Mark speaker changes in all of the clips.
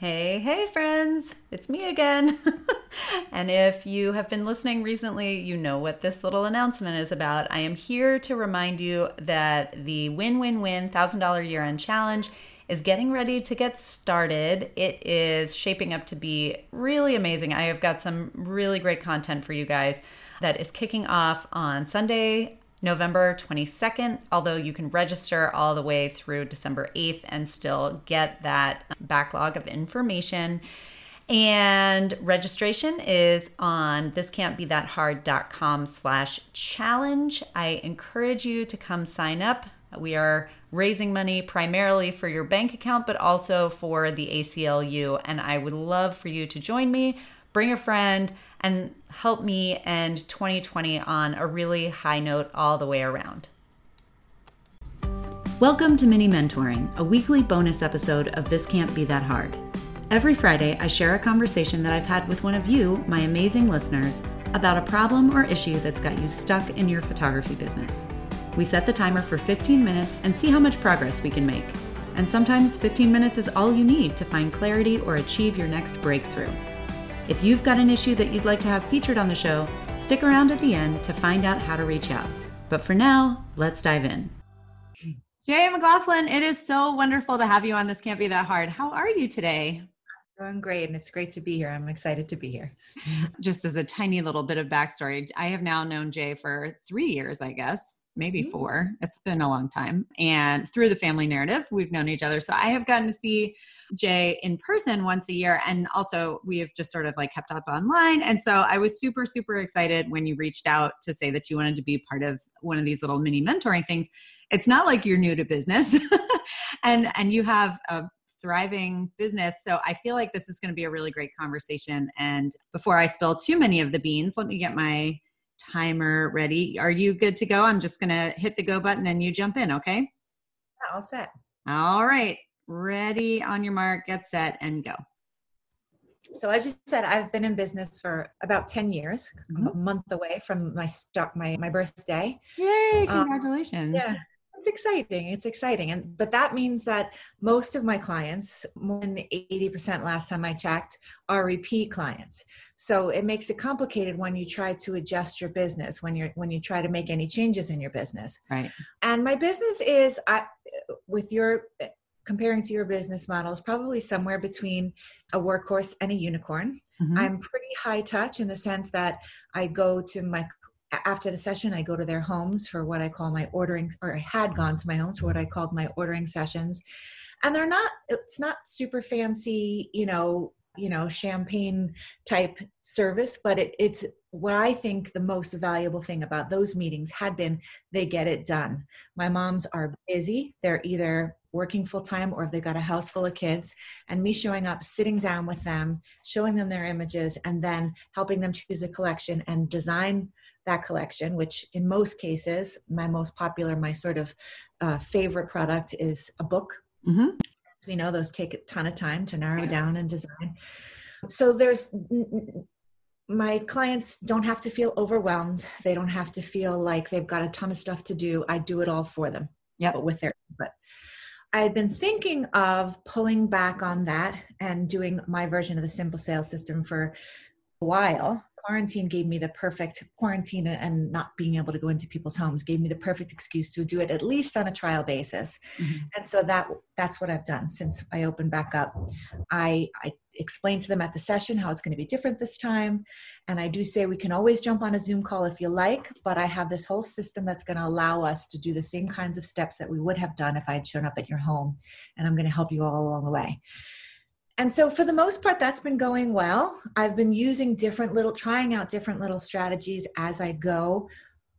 Speaker 1: Hey, hey, friends, it's me again. and if you have been listening recently, you know what this little announcement is about. I am here to remind you that the Win Win Win $1,000 year end challenge is getting ready to get started. It is shaping up to be really amazing. I have got some really great content for you guys that is kicking off on Sunday, November 22nd, although you can register all the way through December 8th and still get that backlog of information. And registration is on thiscan'tbethathard.com slash challenge. I encourage you to come sign up. We are raising money primarily for your bank account, but also for the ACLU. And I would love for you to join me, bring a friend, and help me end 2020 on a really high note all the way around. Welcome to Mini Mentoring, a weekly bonus episode of This Can't Be That Hard. Every Friday, I share a conversation that I've had with one of you, my amazing listeners, about a problem or issue that's got you stuck in your photography business. We set the timer for 15 minutes and see how much progress we can make. And sometimes 15 minutes is all you need to find clarity or achieve your next breakthrough. If you've got an issue that you'd like to have featured on the show, stick around at the end to find out how to reach out. But for now, let's dive in. Jay McLaughlin, it is so wonderful to have you on This Can't Be That Hard. How are you today?
Speaker 2: Doing great, and it's great to be here. I'm excited to be here.
Speaker 1: Just as a tiny little bit of backstory, I have now known Jay for three years, I guess maybe mm-hmm. four. It's been a long time. And through the family narrative, we've known each other. So I have gotten to see Jay in person once a year. And also, we have just sort of like kept up online. And so I was super, super excited when you reached out to say that you wanted to be part of one of these little mini mentoring things. It's not like you're new to business and, and you have a thriving business. So I feel like this is going to be a really great conversation. And before I spill too many of the beans, let me get my timer ready. Are you good to go? I'm just going to hit the go button and you jump in, okay?
Speaker 2: Yeah, all set.
Speaker 1: All right. Ready on your mark, get set, and go.
Speaker 2: So as you said, I've been in business for about 10 years, mm-hmm. a month away from my start my my birthday.
Speaker 1: Yay, um, congratulations. Um,
Speaker 2: yeah it's exciting it's exciting. And but that means that most of my clients more than 80% last time i checked are repeat clients. So it makes it complicated when you try to adjust your business when you're when you try to make any changes in your business.
Speaker 1: Right.
Speaker 2: And my business is I, with your comparing to your business model is probably somewhere between a workhorse and a unicorn. Mm-hmm. i'm pretty high touch in the sense that i go to my after the session, I go to their homes for what I call my ordering, or I had gone to my homes for what I called my ordering sessions. And they're not, it's not super fancy, you know, you know, champagne type service, but it, it's what I think the most valuable thing about those meetings had been they get it done. My moms are busy. They're either working full time or if they got a house full of kids and me showing up sitting down with them showing them their images and then helping them choose a collection and design that collection, which in most cases, my most popular, my sort of uh, favorite product is a book. Mm-hmm. As we know, those take a ton of time to narrow down and design. So there's my clients don't have to feel overwhelmed. They don't have to feel like they've got a ton of stuff to do. I do it all for them.
Speaker 1: Yeah, but
Speaker 2: with their input. I had been thinking of pulling back on that and doing my version of the simple sales system for while quarantine gave me the perfect quarantine and not being able to go into people's homes gave me the perfect excuse to do it at least on a trial basis. Mm-hmm. and so that that's what i've done since i opened back up. I i explained to them at the session how it's going to be different this time. And i do say we can always jump on a zoom call if you like but i have this whole system that's going to allow us to do the same kinds of steps that we would have done if i had shown up at your home. And i'm going to help you all along the way and so for the most part that's been going well. I've been using different little trying out different little strategies as i go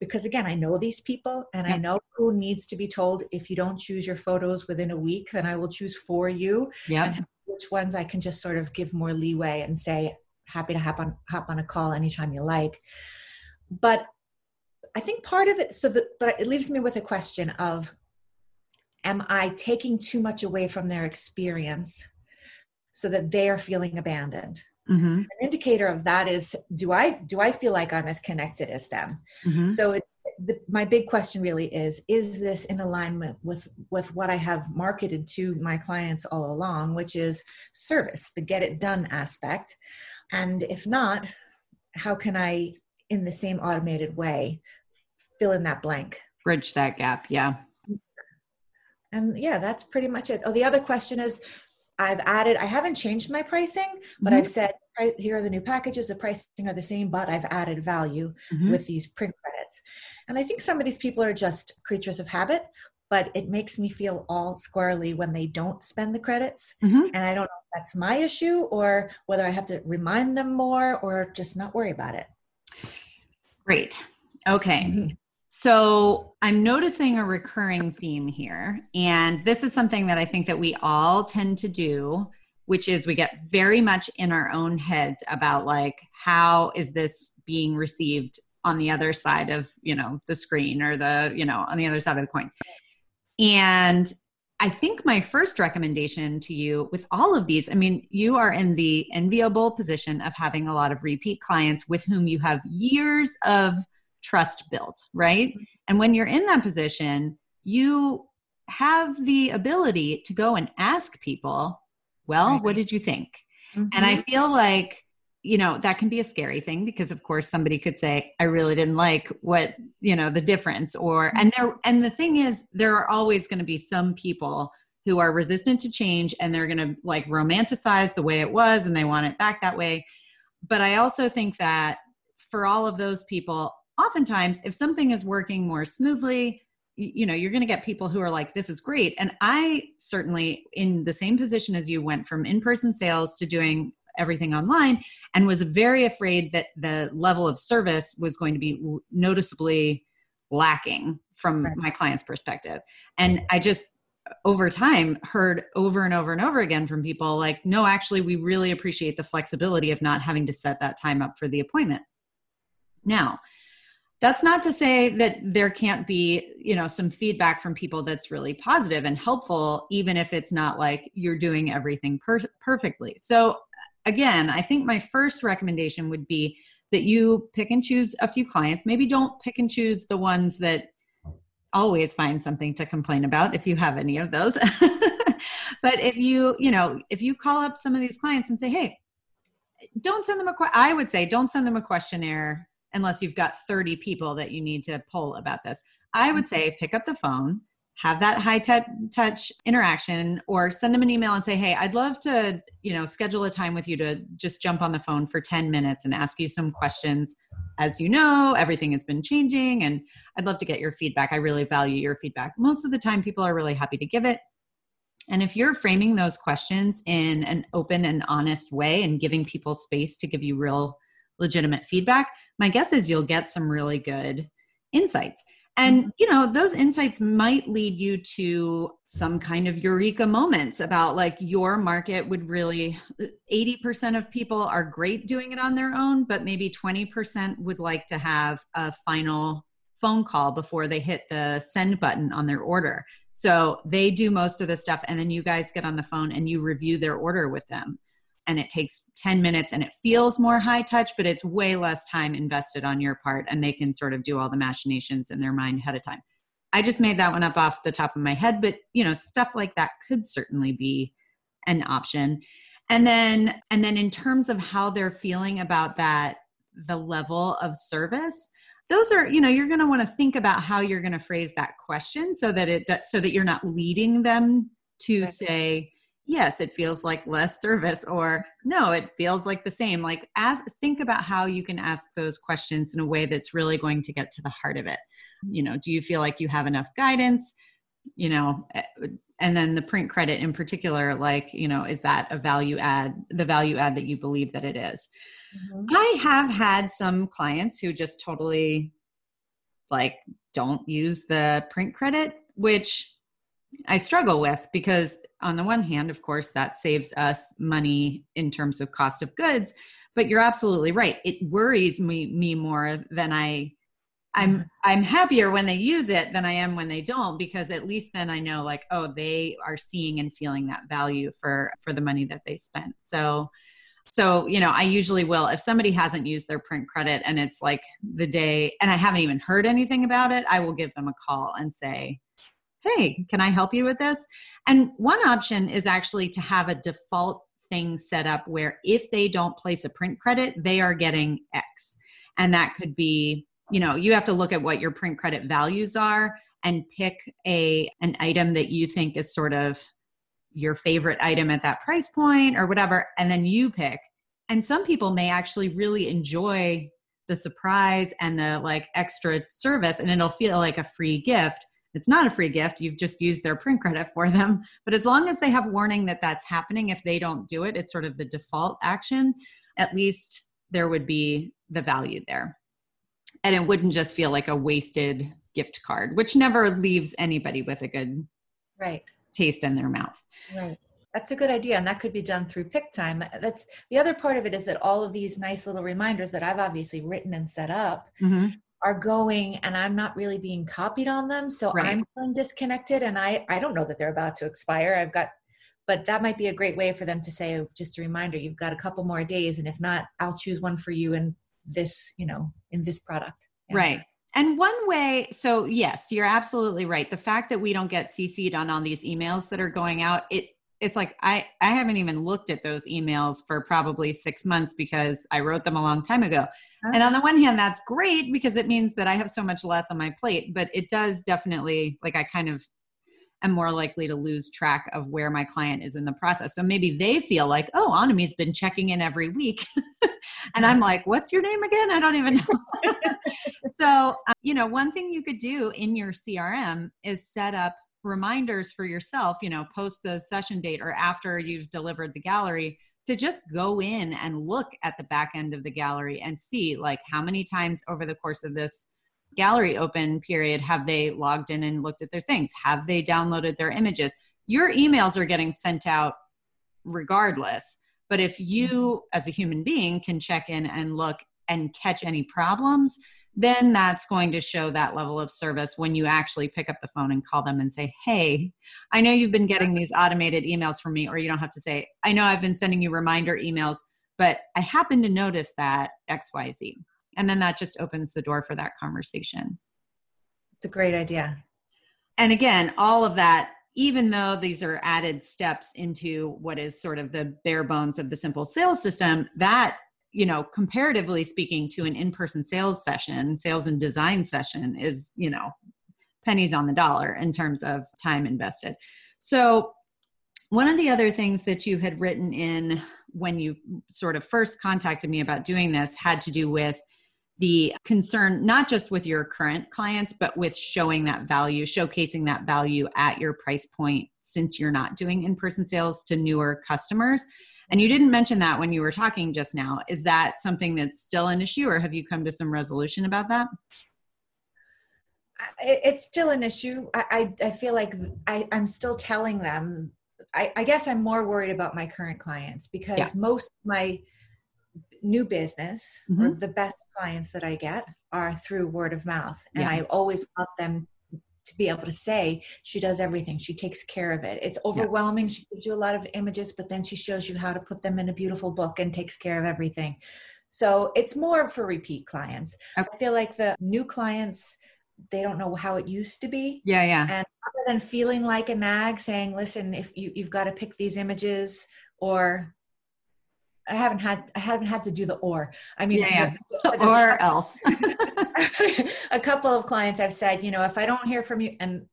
Speaker 2: because again i know these people and i know who needs to be told if you don't choose your photos within a week then i will choose for you.
Speaker 1: Yeah.
Speaker 2: Which ones i can just sort of give more leeway and say happy to hop on hop on a call anytime you like. But i think part of it so that but it leaves me with a question of am i taking too much away from their experience so that they are feeling abandoned. Mm-hmm. An indicator of that is do I do I feel like I'm as connected as them? Mm-hmm. So it's the, my big question really is is this in alignment with with what I have marketed to my clients all along, which is service, the get it done aspect, and if not, how can I in the same automated way fill in that blank,
Speaker 1: bridge that gap? Yeah.
Speaker 2: And yeah, that's pretty much it. Oh, the other question is I've added, I haven't changed my pricing, but mm-hmm. I've said, here are the new packages, the pricing are the same, but I've added value mm-hmm. with these print credits. And I think some of these people are just creatures of habit, but it makes me feel all squarely when they don't spend the credits. Mm-hmm. And I don't know if that's my issue or whether I have to remind them more or just not worry about it.
Speaker 1: Great. Okay. So I'm noticing a recurring theme here. And this is something that I think that we all tend to do, which is we get very much in our own heads about like, how is this being received on the other side of, you know, the screen or the, you know, on the other side of the coin. And I think my first recommendation to you with all of these, I mean, you are in the enviable position of having a lot of repeat clients with whom you have years of trust built, right? And when you're in that position, you have the ability to go and ask people, well, right. what did you think? Mm-hmm. And I mm-hmm. feel like, you know, that can be a scary thing because of course somebody could say, I really didn't like what, you know, the difference or mm-hmm. and there and the thing is there are always going to be some people who are resistant to change and they're going to like romanticize the way it was and they want it back that way. But I also think that for all of those people, oftentimes if something is working more smoothly you know you're going to get people who are like this is great. And i certainly in the same position as you went from in-person sales to doing everything online and was very afraid that the level of service was going to be noticeably lacking from right. my client's perspective. And i just over time heard over and over and over again from people like no actually we really appreciate the flexibility of not having to set that time up for the appointment. Now that's not to say that there can't be you know some feedback from people that's really positive and helpful even if it's not like you're doing everything per- perfectly. So again i think my first recommendation would be that you pick and choose a few clients. Maybe don't pick and choose the ones that always find something to complain about if you have any of those. But if you you know if you call up some of these clients and say hey don't send them a i would say don't send them a questionnaire unless you've got 30 people that you need to poll about this. I would mm-hmm. say pick up the phone, have that high touch interaction or send them an email and say, "Hey, I'd love to, you know, schedule a time with you to just jump on the phone for 10 minutes and ask you some questions. As you know, everything has been changing and I'd love to get your feedback. I really value your feedback." Most of the time people are really happy to give it. And if you're framing those questions in an open and honest way and giving people space to give you real legitimate feedback, my guess is you'll get some really good insights. And, mm-hmm. you know, those insights might lead you to some kind of eureka moments about like your market would really, 80% of people are great doing it on their own, but maybe 20% would like to have a final phone call before they hit the send button on their order. So they do most of the stuff, and then you guys get on the phone and you review their order with them and it takes 10 minutes and it feels more high touch, but it's way less time invested on your part and they can sort of do all the machinations in their mind ahead of time. I just made that one up off the top of my head, but you know, stuff like that could certainly be an option. And then and then in terms of how they're feeling about that the level of service, those are you know you're going to want to think about how you're going to phrase that question so that it so that you're not leading them to say yes it feels like less service or no it feels like the same. Like as think about how you can ask those questions in a way that's really going to get to the heart of it. You know do you feel like you have enough guidance? You know eh, and then the print credit in particular like you know is that a value add the value add that you believe that it is? Mm-hmm. i have had some clients who just totally like don't use the print credit which I struggle with because, on the one hand, of course, that saves us money in terms of cost of goods. But you're absolutely right. It worries me me more than I. I'm mm-hmm. I'm happier when they use it than I am when they don't because at least then I know like oh they are seeing and feeling that value for for the money that they spent. So So, you know, I usually will, if somebody hasn't used their print credit and it's like the day and I haven't even heard anything about it, I will give them a call and say, Hey, can I help you with this? And one option is actually to have a default thing set up where if they don't place a print credit, they are getting X. And that could be, you know, you have to look at what your print credit values are and pick a an item that you think is sort of your favorite item at that price point or whatever and then you pick and some people may actually really enjoy the surprise and the like extra service and it'll feel like a free gift it's not a free gift you've just used their print credit for them but as long as they have warning that that's happening if they don't do it it's sort of the default action at least there would be the value there and it wouldn't just feel like a wasted gift card which never leaves anybody with a good
Speaker 2: right
Speaker 1: taste in their mouth.
Speaker 2: Right. That's a good idea. And that could be done through Pic-Time. That's the other part of it is that all of these nice little reminders that I've obviously written and set up mm-hmm. Are going and I'm not really being copied on them. So right. I'm feeling disconnected and I, I don't know that they're about to expire. I've got, but that might be a great way for them to say, oh, just a reminder, you've got a couple more days. And if not, I'll choose one for you in this, you know, in this product.
Speaker 1: Yeah. Right. And one way, so yes, you're absolutely right. The fact that we don't get CC'd on on these emails that are going out, it it's like I I haven't even looked at those emails for probably 6 months because I wrote them a long time ago. Uh-huh. And on the one hand that's great because it means that I have so much less on my plate, but it does definitely like I kind of am more likely to lose track of where my client is in the process. So maybe they feel like, oh, Anami's been checking in every week. and I'm like, what's your name again? I don't even know. so, uh, you know, one thing you could do in your CRM is set up reminders for yourself, you know, post the session date or after you've delivered the gallery to just go in and look at the back end of the gallery and see like how many times over the course of this gallery open period have they logged in and looked at their things have they downloaded their images your emails are getting sent out regardless but if you mm-hmm. as a human being can check in and look and catch any problems then that's going to show that level of service when you actually pick up the phone and call them and say, Hey, I know you've been getting these automated emails from me, or you don't have to say, I know I've been sending you reminder emails, but I happen to notice that XYZ and then that just opens the door for that conversation.
Speaker 2: It's a great idea.
Speaker 1: And again all of that even though these are added steps into what is sort of the bare bones of the simple sales system that you know comparatively speaking to an in-person sales session sales and design session is you know pennies on the dollar in terms of time invested. So one of the other things that you had written in when you sort of first contacted me about doing this had to do with the concern not just with your current clients but with showing that value showcasing that value at your price point since you're not doing in-person sales to newer customers and you didn't mention that when you were talking just now is that something that's still an issue or have you come to some resolution about that
Speaker 2: it's still an issue i i, I feel like I, i'm still telling them I, I guess i'm more worried about my current clients because yeah. most my new business mm-hmm. or the best clients that I get are through word of mouth. And yeah. I always want them to be able to say she does everything. She takes care of it. It's overwhelming. Yeah. she gives you a lot of images but then she shows you how to put them in a beautiful book and takes care of everything. So it's more for repeat clients. Okay. i feel like the new clients they don't know how it used to be.
Speaker 1: Yeah yeah.
Speaker 2: And other than feeling like a nag saying listen if you, you've got to pick these images or I haven't had I haven't had to do the or. I mean,
Speaker 1: yeah, yeah. or else.
Speaker 2: a couple of clients I've said, you know, if I don't hear from you, and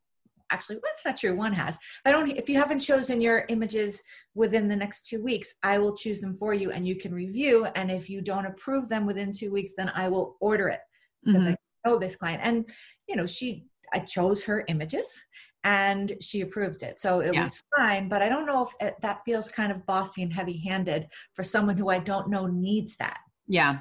Speaker 2: actually, that's not true. One has. If I don't, if you haven't chosen your images within the next two weeks, I will choose them for you, and you can review. And if you don't approve them within two weeks, then I will order it because mm-hmm. I know this client. And you know, she I chose her images and she approved it. So it yeah. was fine, but I don't know if it, that feels kind of bossy and heavy handed for someone who I don't know needs that.
Speaker 1: Yeah.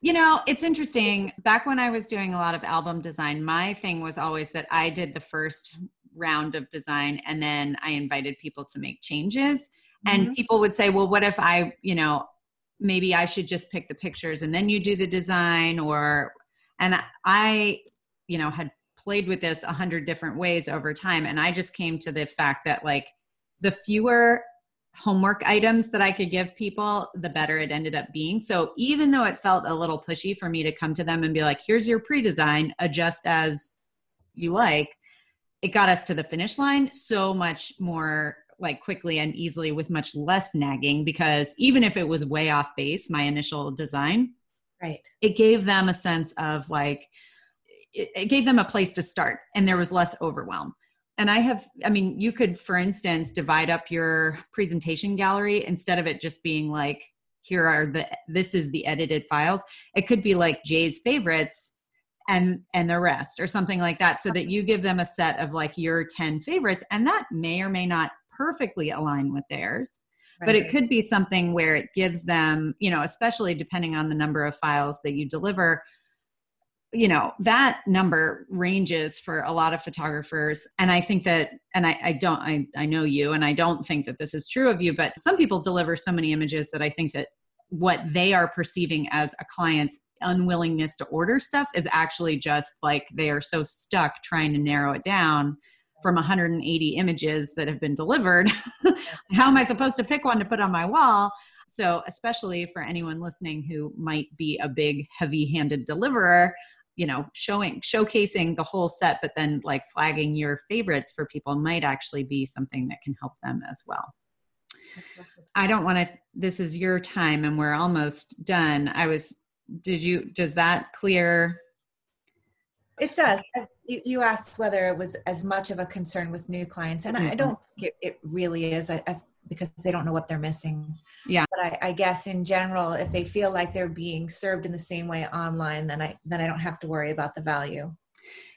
Speaker 1: You know, it's interesting. Back when I was doing a lot of album design, my thing was always that I did the first round of design and then I invited people to make changes. Mm-hmm. And people would say, well, what if I, you know, maybe I should just pick the pictures and then you do the design or, and I, you know, had played with this a hundred different ways over time and i just came to the fact that like the fewer homework items that I could give people, the better it ended up being. So even though it felt a little pushy for me to come to them and be like, here's your pre design, adjust as you like, it got us to the finish line so much more like quickly and easily with much less nagging because even if it was way off base, my initial design,
Speaker 2: right,
Speaker 1: it gave them a sense of like, it, gave them a place to start and there was less overwhelm. And i have i mean you could for instance divide up your presentation gallery instead of it just being like here are the this is the edited files. It could be like jay's favorites and and the rest or something like that so that you give them a set of like your 10 favorites and that may or may not perfectly align with theirs. Right. but it could be something where it gives them you know especially depending on the number of files that you deliver you know that number ranges for a lot of photographers. And i think that and I, I, don't I, I know you and i don't think that this is true of you but some people deliver so many images that i think that what they are perceiving as a client's unwillingness to order stuff is actually just like they are so stuck trying to narrow it down from 180 images that have been delivered. How am i supposed to pick one to put on my wall? So especially for anyone listening who might be a big heavy handed deliverer you know showing showcasing the whole set but then like flagging your favorites for people might actually be something that can help them as well. I don't want to this is your time and we're almost done. I was did you does that clear?
Speaker 2: It does. You, asked whether it was as much of a concern with new clients and mm-hmm. I, don't think it, it really is. I, I because they don't know what they're missing.
Speaker 1: Yeah.
Speaker 2: But I, I, guess in general, if they feel like they're being served in the same way online, then I then I don't have to worry about the value.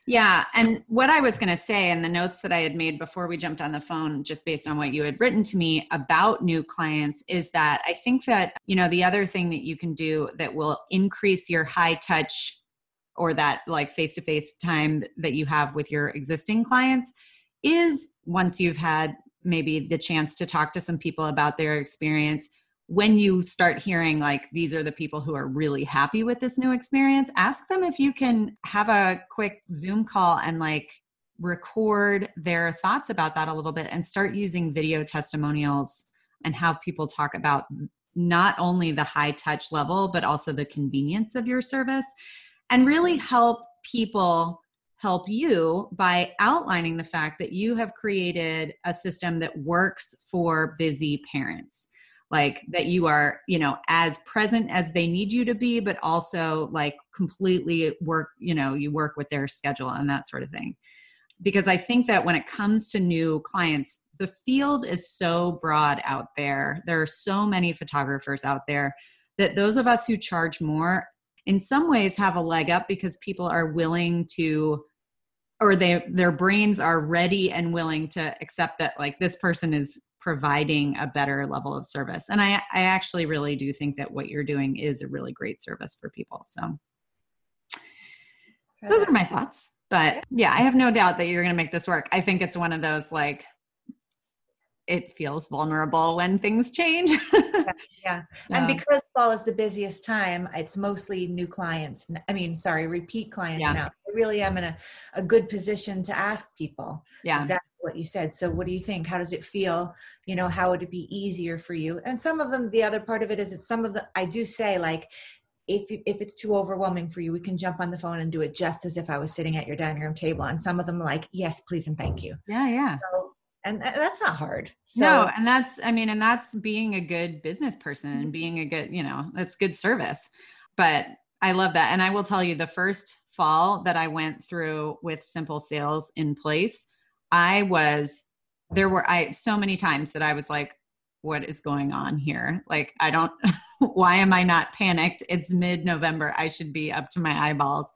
Speaker 1: Yeah. And what I was going to say in the notes that I had made before we jumped on the phone, just based on what you had written to me about new clients, is that I think that, you know, the other thing that you can do that will increase your high touch or that like face to face time that you have with your existing clients is once you've had maybe the chance to talk to some people about their experience. When you start hearing like these are the people who are really happy with this new experience ask them if you can have a quick zoom call and like record their thoughts about that a little bit and start using video testimonials and have people talk about not only the high touch level but also the convenience of your service and really help people help you by outlining the fact that you have created a system that works for busy parents. Like that you are you know as present as they need you to be but also like completely work you know you work with their schedule and that sort of thing. Because i think that when it comes to new clients the field is so broad out there. There are so many photographers out there that those of us who charge more in some ways have a leg up because people are willing to or they their brains are ready and willing to accept that like this person is providing a better level of service and i i actually really do think that what you're doing is a really great service for people so those are my thoughts but yeah i have no doubt that you're going to make this work i think it's one of those like it feels vulnerable when things change.
Speaker 2: yeah, yeah. And because fall is the busiest time, it's mostly new clients. I mean, sorry, repeat clients yeah. now. Really am in a, a good position to ask people
Speaker 1: yeah.
Speaker 2: exactly what you said. So what do you think? How does it feel? You know, how would it be easier for you? And some of them, the other part of it is it's some of the, I do say like, if if it's too overwhelming for you, we can jump on the phone and do it just as if I was sitting at your dining room table. And some of them like, yes, please and thank you.
Speaker 1: Yeah, yeah.
Speaker 2: So and that's not hard
Speaker 1: so, no and that's i mean and that's being a good business person and mm-hmm. being a good you know that's good service but i love that and i will tell you the first fall that i went through with simple sales in place i was there were i so many times that i was like what is going on here like i don't why am i not panicked it's mid november i should be up to my eyeballs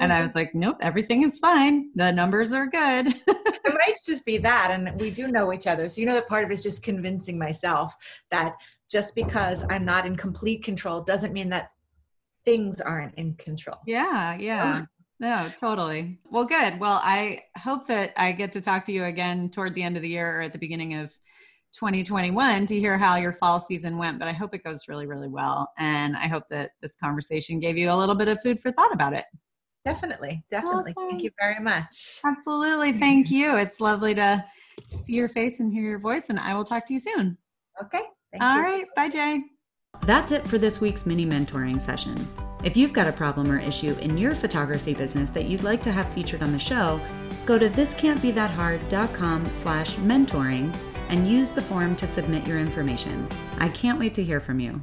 Speaker 1: and I mm-hmm. was like, nope, everything is fine. The numbers are good.
Speaker 2: it might just be that. And we do know each other. So, you know, that part of it is just convincing myself that just because I'm not in complete control doesn't mean that things aren't in control.
Speaker 1: Yeah. Yeah. No, totally. Well, good. Well, I hope that I get to talk to you again toward the end of the year or at the beginning of 2021 to hear how your fall season went, but I hope it goes really, really well. And I hope that this conversation gave you a little bit of food for thought about it.
Speaker 2: Definitely, definitely. Awesome. Thank you very much.
Speaker 1: Absolutely. Thank you. It's lovely to, to see your face and hear your voice, and I will talk to you soon.
Speaker 2: Okay.
Speaker 3: All you. right. Bye, Jay.
Speaker 1: That's it for this week's mini mentoring session. If you've got a problem or issue in your photography business that you'd like to have featured on the show, go to thiscan'tbethathard.com slash mentoring and use the form to submit your information. I can't wait to hear from you.